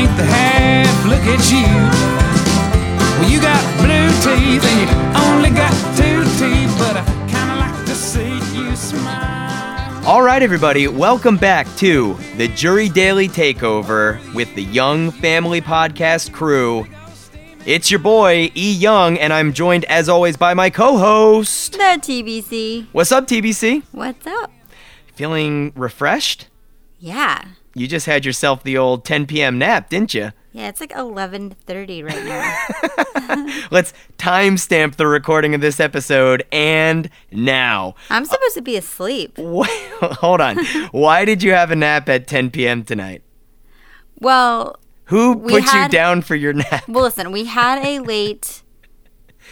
Ain't the half. Look at you. Well, you got blue teeth and you only got two teeth, but I kinda like to see you smile. All right, everybody, welcome back to the Jury Daily Takeover with the Young Family Podcast crew. It's your boy, E. Young, and I'm joined as always by my co host. The TBC. What's up, TBC? What's up? Feeling refreshed? Yeah. You just had yourself the old 10 p.m. nap, didn't you? Yeah, it's like 11:30 right now. Let's timestamp the recording of this episode and now. I'm supposed to be asleep. Wha- Hold on. Why did you have a nap at 10 p.m. tonight? Well, Who put you down for your nap? well, listen, we had a late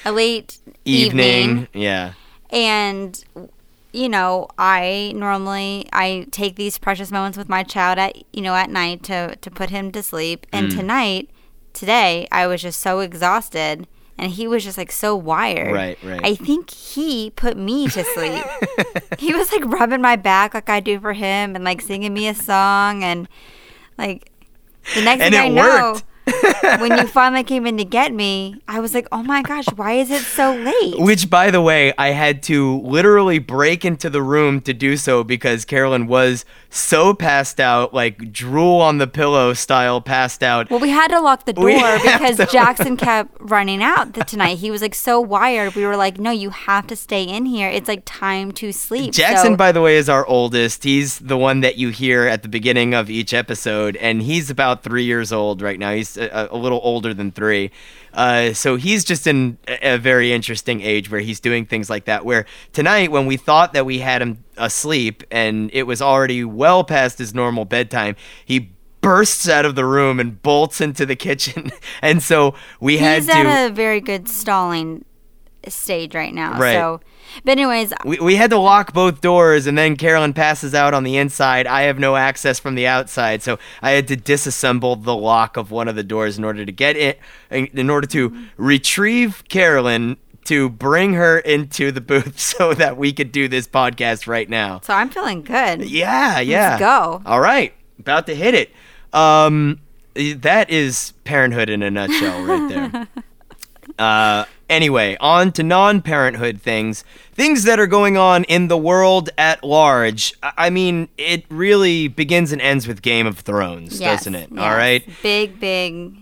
a late Evening. evening Yeah. and you know, I normally I take these precious moments with my child at you know at night to to put him to sleep. Mm. And tonight, today, I was just so exhausted, and he was just like so wired. Right, right. I think he put me to sleep. he was like rubbing my back like I do for him, and like singing me a song, and like the next And thing I know. when you finally came in to get me, I was like, "Oh my gosh, why is it so late?" Which, by the way, I had to literally break into the room to do so because Carolyn was so passed out, like drool on the pillow style passed out. Well, we had to lock the door because to- Jackson kept running out tonight. He was like so wired. We were like, "No, you have to stay in here. It's like time to sleep." Jackson, So- by the way, is our oldest. He's the one that you hear at the beginning of each episode, and he's about three years old right now. He's a, a little older than three. Uh, so he's just in a, a very interesting age where he's doing things like that. Where tonight, when we thought that we had him asleep and it was already well past his normal bedtime, he bursts out of the room and bolts into the kitchen. and so we had to. he's at a very good stalling stage right now. Right. So, but anyways, we, we had to lock both doors and then carolyn passes out on the inside. I have no access from the outside so i had to disassemble the lock of one of the doors in order to get it in, in order to retrieve carolyn to bring her into the booth so that we could do this podcast right now. So I'm feeling good. yeah yeah. go. all right about to hit it. Um that is parenthood in a nutshell right there uh, anyway, on to non parenthood things. Things that are going on in the world at large. I mean, it really begins and ends with Game of Thrones, Yes, doesn't it? yes. All right. Big, big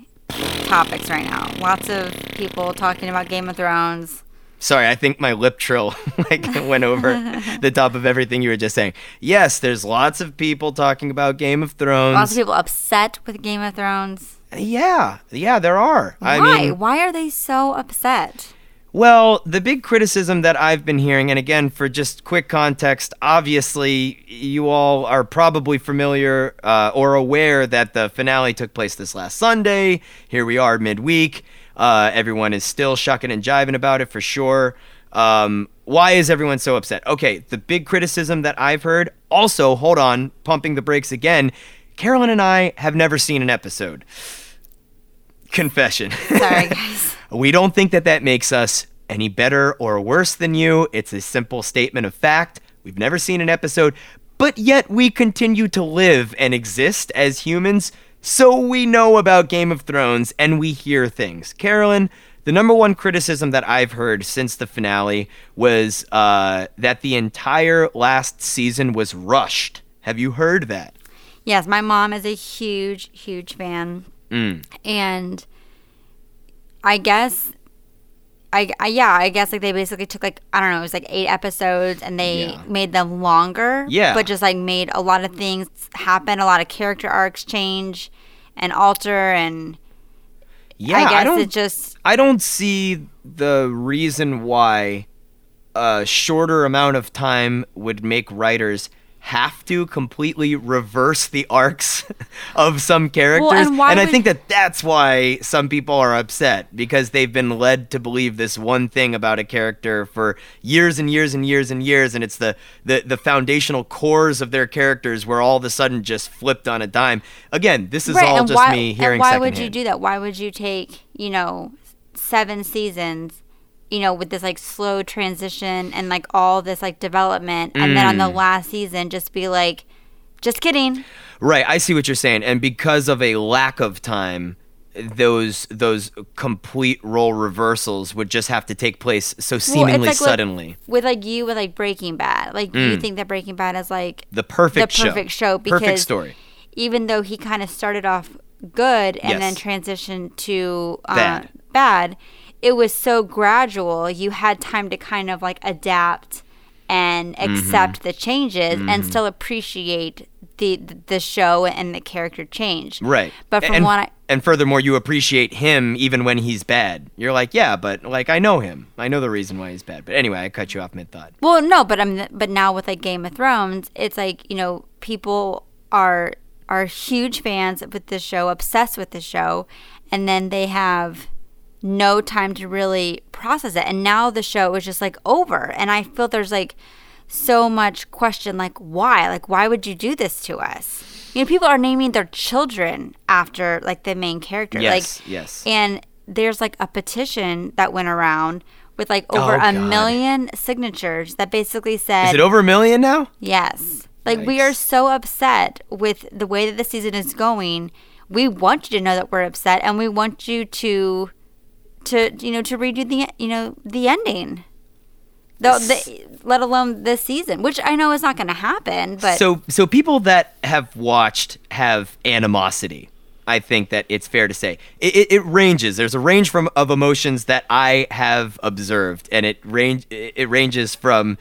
topics right now. Lots of people talking about Game of Thrones. Sorry, I think my lip trill like went over the top of everything you were just saying. Yes, there's lots of people talking about Game of Thrones. Lots of people upset with Game of Thrones. Yeah, yeah, there are. I Why? mean, Why are they so upset? Well, the big criticism that I've been hearing, and again, for just quick context, obviously, you all are probably familiar uh, or aware that the finale took place this last Sunday. Here we are midweek. Uh, everyone is still shucking and jiving about it for sure. Um, why is everyone so upset? Okay, the big criticism that I've heard, also, hold on, pumping the brakes again. Carolyn and I have never seen an episode. Confession. Sorry, guys. We don't think that that makes us any better or worse than you. It's a simple statement of fact. We've never seen an episode, but yet we continue to live and exist as humans, so we know about Game of Thrones and we hear things. Carolyn, the number one criticism that I've heard since the finale was uh, that the entire last season was rushed. Have you heard that? Yes, my mom is a huge, huge fan. Mm. And I guess I, I yeah, I guess like they basically took like I don't know, it was like eight episodes and they Yeah. made them longer. Yeah. But just like made a lot of things happen, a lot of character arcs change and alter and Yeah, I guess don't. it just I don't see the reason why a shorter amount of time would make writers have to completely reverse the arcs of some characters. and why I would- think that that's why some people are upset because they've been led to believe this one thing about a character for years and years and years and years and it's the the, the foundational cores of their characters where all of a sudden just flipped on a dime. Again, this is all just why, me hearing and why would you do that? Why would you take, you know, seven seasons, you know, with this like slow transition and like all this like development and then on Mm. the last season just be like just kidding. Right, I see what you're saying, and because of a lack of time, those those complete role reversals would just have to take place so seemingly like with- suddenly. With like you with like Breaking Bad. Like you think that Breaking Bad is like the perfect the perfect show because perfect story. even though he kind of started off good and then transitioned to uh, Bad. bad, it was so gradual. You had time to kind of like adapt and Mm-hmm. accept the changes and still appreciate the the show and the character change. Right, But from and, what I and furthermore, you appreciate him even when he's bad. You're like, yeah, but like I know him. I know the reason why he's bad. But anyway, I cut you off mid thought. Well, no, but I'm but now with like Game of Thrones, it's like you know people are are huge fans with the show, obsessed with the show, and then they have no time to really process it, and now the show is just like over, and I feel there's like so much question, like why, like why would you do this to us? You know, people are naming their children after like the main character, Yes, like yes. and there's like a petition that went around with like over Oh, a God. million signatures that basically said Is it over a million now? yes. Like we are so upset with the way that the season is going. We want you to know that we're upset and we want you to to you know to redo the you know the ending. The, let alone this season, which I know is not going to happen, but so so people that have watched have animosity. I think that it's fair to say it, it, it ranges. There's a range from of emotions that I have observed, and it range it ranges from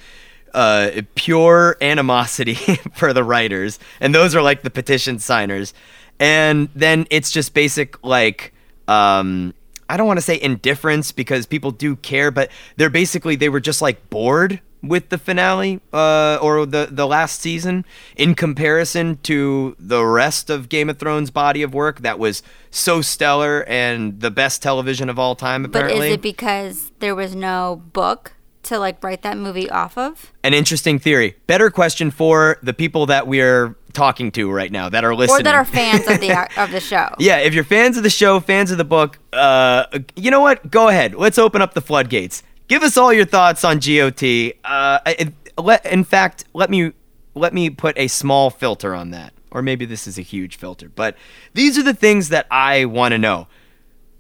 uh, pure animosity for the writers, and those are like the petition signers, and then it's just basic like um, I don't want to say indifference because people do care, but they're basically they were just like bored with the finale uh, or the the last season in comparison to the rest of Game of Thrones body of work that was so stellar and the best television of all time. Apparently, but is it because there was no book to like write that movie off of? an interesting theory. Better question for the people that we're talking to right now that are listening Or that are fans of the of the show? Yeah, if you're fans of the show, fans of the book, uh, you know what? Go ahead. Let's open up the floodgates. Give us all your thoughts on GOT. Uh, it, let, in fact, let me let me put a small filter on that, or maybe this is a huge filter. But these are the things that I want to know.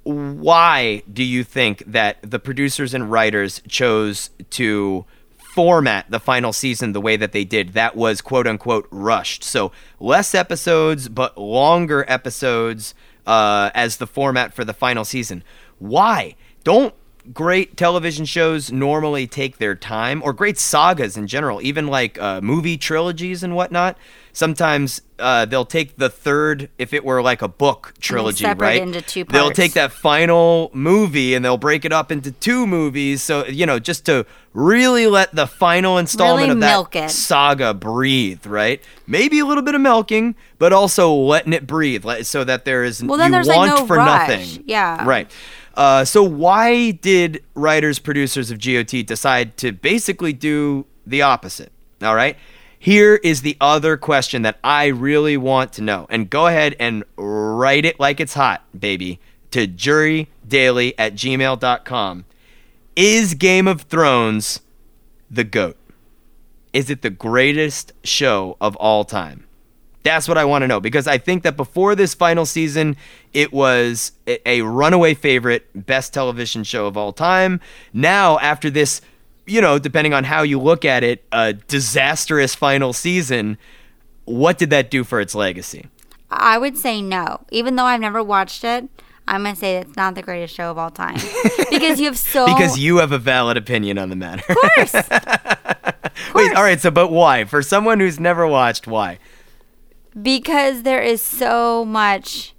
Why do you think that the producers and writers chose to format the final season the way that they did? That was quote unquote rushed. So less episodes, but longer episodes uh, as the format for the final season. Why? Don't great television shows normally take their time, or great sagas in general, even like uh, movie trilogies and whatnot. Sometimes uh, they'll take the third, if it were like a book trilogy, right? into two parts. They'll take that final movie and they'll break it up into two movies. So you know, just to really let the final installment Really of that saga breathe, right? Maybe a little bit of milking, but also letting it breathe, so that there is Well, then you there's, like, want no for rush. nothing. Yeah. right. Uh, so why did writers producers of GOT decide to basically do the opposite? All right. Here is the other question that I really want to know. And go ahead and write it like it's hot, baby, to jurydaily at gmail.com. Is Game of Thrones the GOAT? Is it the greatest show of all time? That's what I want to know because I think that before this final season, it was a, a runaway favorite, best television show of all time. Now, after this, you know, depending on how you look at it, a disastrous final season, what did that do for its legacy? I would say no. Even though I've never watched it, I'm gonna say it's not the greatest show of all time because you have so Because you have a valid opinion on the matter. Of course. Wait, all right, so but why? For someone who's never watched, why? because there is so much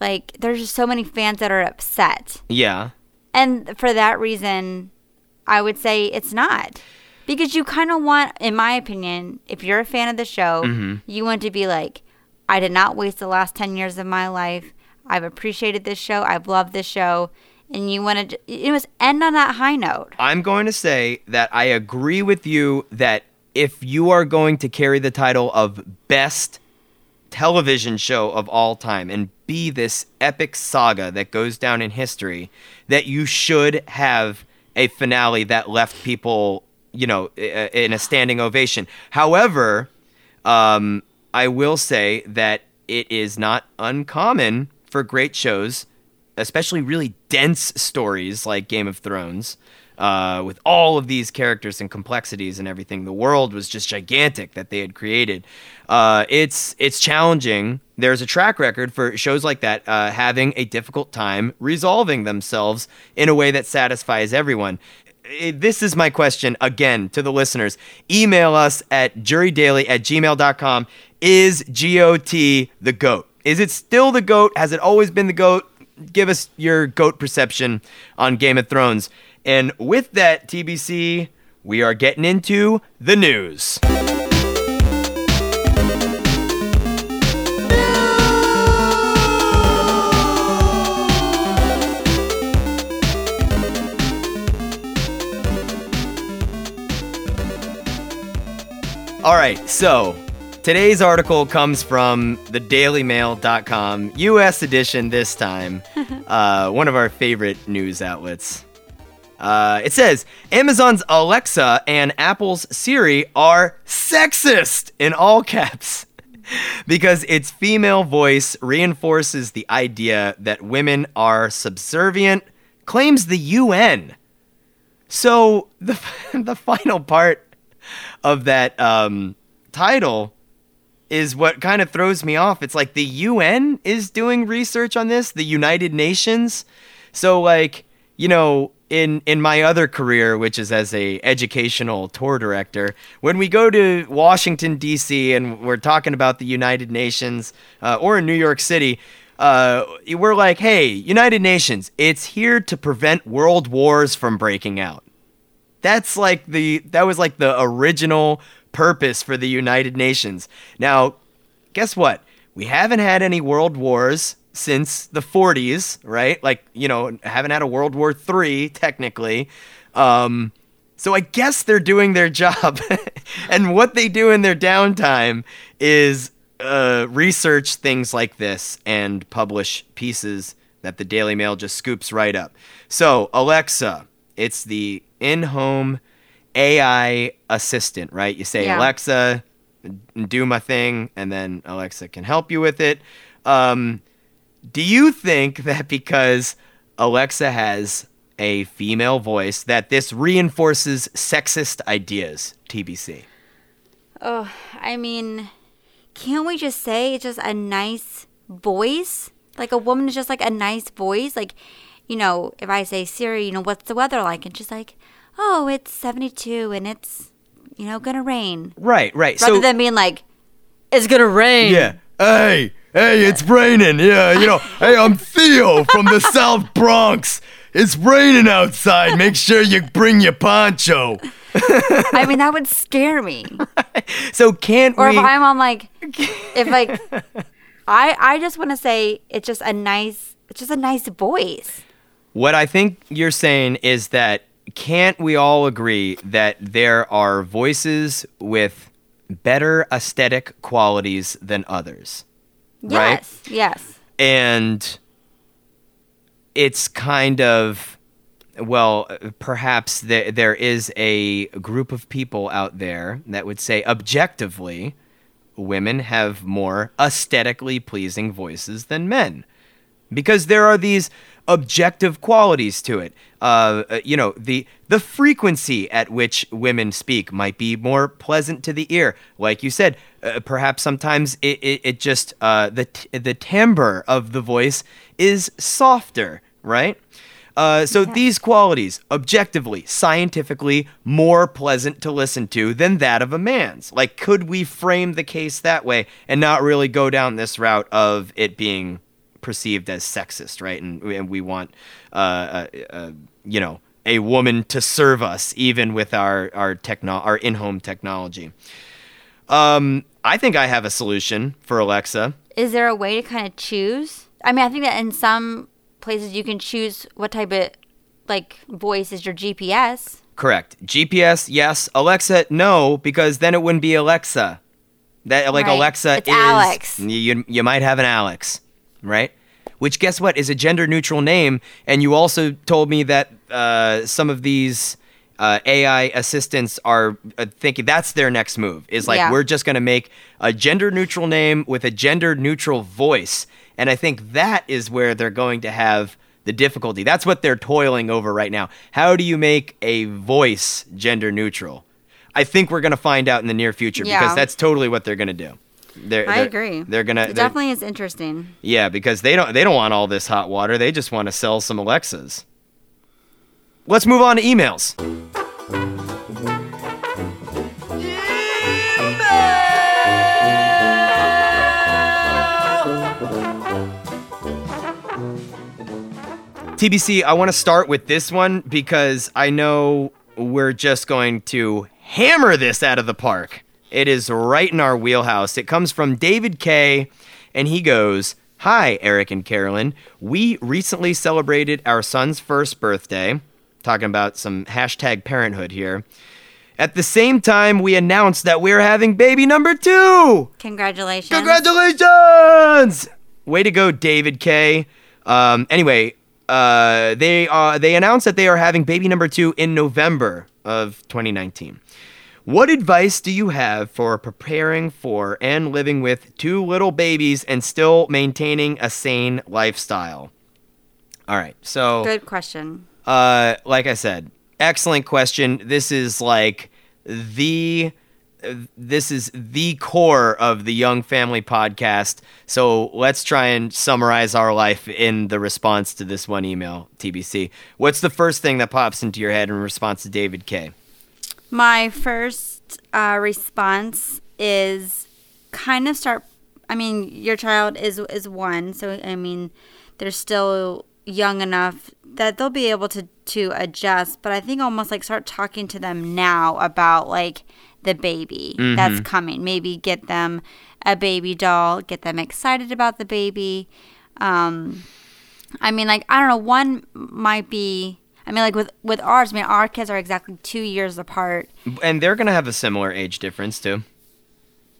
like there's just so many fans that are upset Yeah. and for that reason i would say it's not. Because you kind of want in my opinion if you're a fan of the show Mm-hmm. you want to be like i did not waste the last 10 years of my life. I've appreciated this show. I've loved this show. And you want to it was end on that high note. I'm going to say that I agree with you that if you are going to carry the title of best television show of all time and be this epic saga that goes down in history, that you should have a finale that left people, you know, in a standing ovation. However, um, I will say that it is not uncommon for great shows, especially really dense stories like Game of Thrones, uh, with all of these characters and complexities and everything. The world was just gigantic that they had created. Uh, it's it's challenging. There's a track record for shows like that uh, having a difficult time resolving themselves in a way that satisfies everyone this is my question again to the listeners. Email us at jurydaily at gmail.com. Is GOT the GOAT? Is it still the GOAT? Has it always been the GOAT? Give us your GOAT perception on Game of Thrones. And with that, TBC, we are getting into the news. All right, so today's article comes from the dailymail.com, US edition this time, uh, one of our favorite news outlets. Uh, it says Amazon's Alexa and Apple's Siri are sexist in all caps because its female voice reinforces the idea that women are subservient, claims the UN. So the the final part of that um, title is what kind of throws me off. It's like the UN is doing research on this, the United Nations. So like, you know, in in my other career, which is as a educational tour director, when we go to Washington D.C. and we're talking about the United Nations uh, or in New York City, uh, we're like, hey, United Nations, it's here to prevent world wars from breaking out. That's like the that was like the original purpose for the United Nations. Now, guess what? We haven't had any world wars since the 40s, right? Like, you know, haven't had a World War III technically. Um so I guess they're doing their job. and what they do in their downtime is uh, research things like this and publish pieces that the Daily Mail just scoops right up. So, Alexa, it's the in home AI assistant, right? You say, Yeah. Alexa, do my thing, and then Alexa can help you with it. Um, do you think that because Alexa has a female voice, that this reinforces sexist ideas? TBC. Oh, I mean, can't we just say it's just a nice voice? Like a woman is just like a nice voice. Like, you know, if I say Siri, you know, what's the weather like? And she's like, oh, it's 72 and it's, you know, gonna rain. Right, right. Rather so than being like, it's gonna rain. Yeah. Hey, hey, it's raining. Yeah, you know, hey, I'm Theo from the South Bronx. It's raining outside. Make sure you bring your poncho. I mean, that would scare me. So can't Or we? if I'm on like, if like, I I just want to say it's just a nice, it's just a nice voice. what I think you're saying is that can't we all agree that there are voices with better aesthetic qualities than others? Right. Yes, yes. and it's kind of well perhaps there, there is a group of people out there that would say objectively women have more aesthetically pleasing voices than men because there are these objective qualities to it. Uh, uh, you know, the the frequency at which women speak might be more pleasant to the ear. Like you said, uh, perhaps sometimes it, it, it just uh, the t- the timbre of the voice is softer, right? Uh, so these qualities, objectively, scientifically, more pleasant to listen to than that of a man's. Like, could we frame the case that way and not really go down this route of it being perceived as sexist, right? And, and we want, uh, uh, uh, you know, a woman to serve us even with our our techno our in-home technology. Um, I think I have a solution for Alexa. Is there a way to kind of choose? I mean, I think that in some places you can choose what type of like voice is your GPS. Correct. GPS, yes. Alexa, no, because then it wouldn't be Alexa. That like Right. Alexa It's is Alex. You you might have an Alex, right? Which guess what is a gender neutral name, and you also told me that uh, some of these uh, AI assistants are uh, thinking that's their next move. Is like Yeah. we're just going to make a gender neutral name with a gender neutral voice, and I think that is where they're going to have the difficulty. That's what they're toiling over right now. How do you make a voice gender neutral? I think we're going to find out in the near future Yeah. because that's totally what they're going to do. They're, I they're- agree. They're gonna It they're- definitely is interesting. yeah, because they don't they don't want all this hot water. They just want to sell some Alexas. Let's move on to emails. TBC, I want to start with this one because I know we're just going to hammer this out of the park. It is right in our wheelhouse. It comes from David K, and he goes, Hi, Erik and Carolyn. We recently celebrated our son's first birthday. Talking about some hashtag parenthood here. At the same time, we announced that we're having baby number two. Congratulations. Congratulations! Way to go, David K. Um, anyway, uh, they uh, they announced that they are having baby number two in November of 2019. What advice do you have for preparing for and living with two little babies and still maintaining a sane lifestyle? All right, so Good question. uh, like I said, excellent question. This is like the this is the core of the Young Family podcast. So let's try and summarize our life in the response to this one email, TBC. What's the first thing that pops into your head in response to David K? My first uh, response is kind of start. I mean, your child is is one, so I mean, they're still young enough that they'll be able to to adjust. But I think almost like start talking to them now about like the baby that's coming. Maybe get them a baby doll, get them excited about the baby. Um, I mean, like I don't know. One might be. I mean, like with with ours. I mean, our kids are exactly two years apart. And they're going to have a similar age difference, too.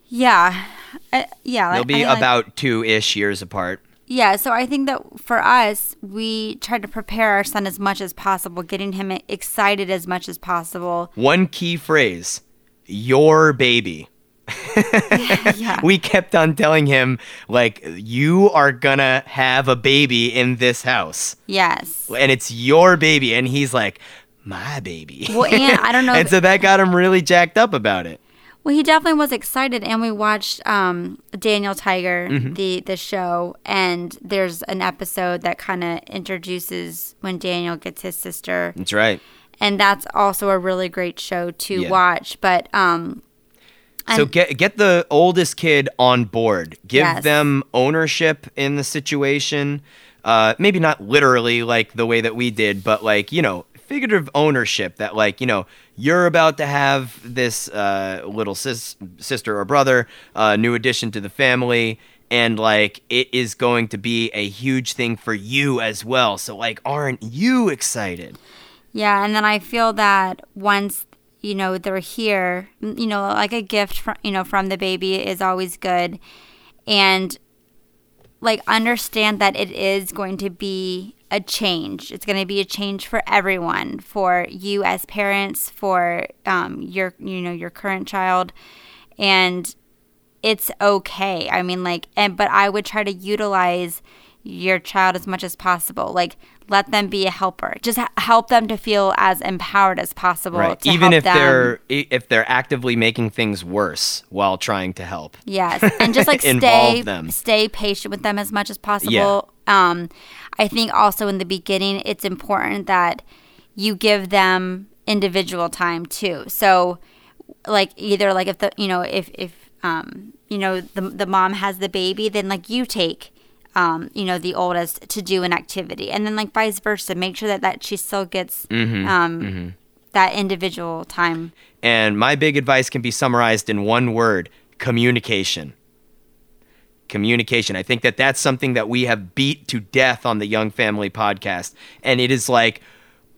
Yeah, uh, yeah. They'll be mean, like- about two ish years apart. yeah. So I think that for us, we tried to prepare our son as much as possible, getting him excited as much as possible. One key phrase your baby. Yeah. we kept on telling him like you are gonna have a baby in this house yes. and it's your baby and he's like my baby Well, and I don't know. and so that got him really jacked up about it Well, he definitely was excited, and we watched um, Daniel Tiger, Mm-hmm. the the show, and there's an episode that kind of introduces when Daniel gets his sister, that's right and that's also a really great show to Yeah. watch. But um, so get get the oldest kid on board. Give Yes. them ownership in the situation. Uh, maybe not literally like the way that we did but like you know figurative ownership that like you know you're about to have this uh, little sis- sister or brother uh, new addition to the family. And like it is going to be a huge thing for you as well. So like aren't you excited? Yeah, and then I feel that once you know they're here, you know, like a gift from you know from the baby is always good, and like understand that it is going to be a change. It's going to be a change for everyone, for you as parents, for um, your you know your current child, and it's okay. I mean, like, and but I would try to utilize your child as much as possible. Like let them be a helper. Just help them to feel as empowered as possible. Right. to Even help if them. they're if they're actively making things worse while trying to help. Yes, and just like stay them. stay patient with them as much as possible. Yeah. Um, I think also in the beginning, it's important that you give them individual time too. So, like either like if the you know if if um you know the the mom has the baby, then like you take. Um, you know the oldest to do an activity, and then like vice versa. Make sure that that she still gets Mm-hmm. um, that individual time. And my big advice can be summarized in one word communication. Communication. I think that that's something that we have beat to death on the Young Family podcast. And it is like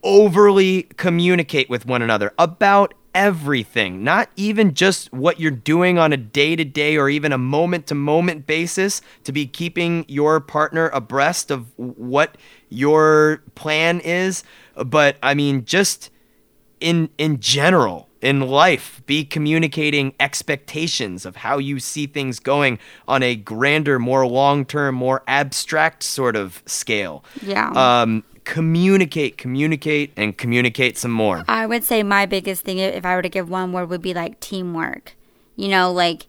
overly communicate with one another about everything, not even just what you're doing on a day to day or even a moment to moment basis to be keeping your partner abreast of what your plan is, but I mean, just in in general in life be communicating expectations of how you see things going on a grander more long-term more abstract sort of scale Yeah. um communicate communicate and communicate some more I would say my biggest thing, if I were to give one word, would be like teamwork. You know, like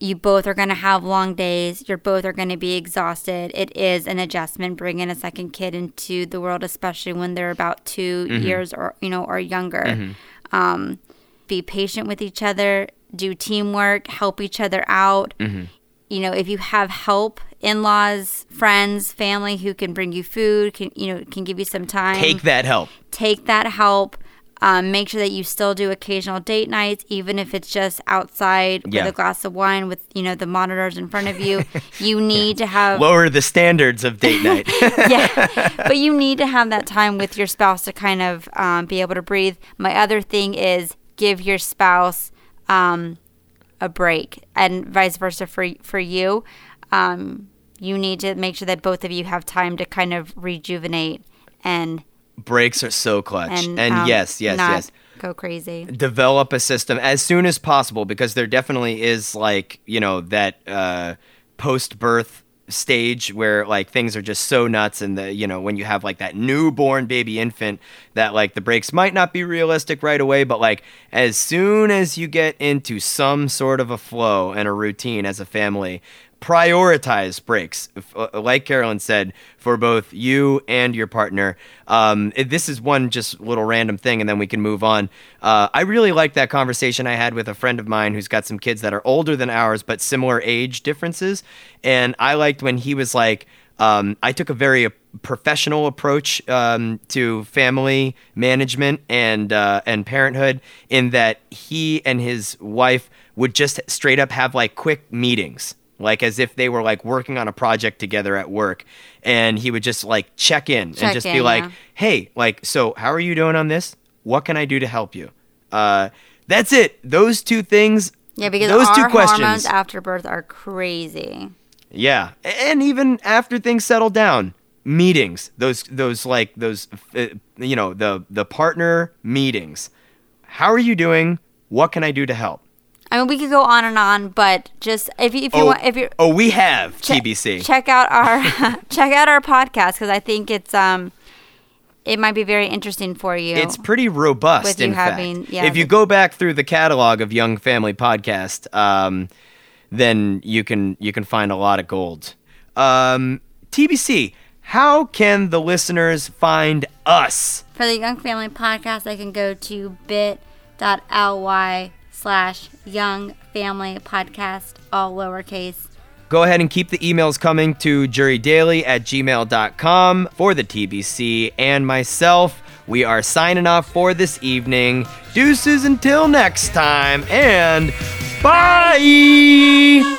you both are going to have long days. You're both are going to be exhausted. It is an adjustment bringing a second kid into the world, especially when they're about 2 mm-hmm. years or you know or younger. Mm-hmm. Um, be patient with each other. Do teamwork. Help each other out. Mm-hmm. You know, if you have help, in-laws, friends, family who can bring you food, can you know can give you some time take that help take that help. Um, make sure that you still do occasional date nights, even if it's just outside Yeah. with a glass of wine with you know the monitors in front of you. You need to have lower the standards of date night yeah, but you need to have that time with your spouse to kind of um, be able to breathe. My other thing is give your spouse um, a break, and vice versa for for you. Um, you need to make sure that both of you have time to kind of rejuvenate and breaks are so clutch and, and, um, yes yes yes go crazy. develop a system as soon as possible because there definitely is like you know that uh, post birth stage where like things are just so nuts and the you know when you have like that newborn baby infant that like the breaks might not be realistic right away but like as soon as you get into some sort of a flow and a routine as a family prioritize breaks. Uh, like carolyn said for both you and your partner. Um, this is one just little random thing and then we can move on. Uh, i really like that conversation i had with a friend of mine who's got some kids that are older than ours but similar age differences. And i liked when he was like um, I took a very uh, professional approach um, to family management and uh, and parenthood in that he and his wife would just straight up have like quick meetings like as if they were like working on a project together at work and he would just like check in Check and just be like yeah. hey like so how are you doing on this what can i do to help you uh, that's it those two things Yeah, because those two questions hormones after birth are crazy. yeah, and even after things settle down, meetings, those those like those uh, you know, the the partner meetings. How are you doing? What can I do to help? I mean, we could go on and on, but just if you if you oh, want if you're oh, we have TBC. check out our check out our podcast because I think it's um it might be very interesting for you. It's pretty robust, With you in having- fact. yeah, if you go back through the catalog of Young Family Podcast, um, then you can you can find a lot of gold. Um, TBC, how can the listeners find us? For the Young Family Podcast, I can go to bit.ly slash Young Family Podcast, all lowercase. Go ahead and keep the emails coming to jurydaily at gmail.com for the TBC and myself. We are signing off for this evening. Deuces until next time, and bye!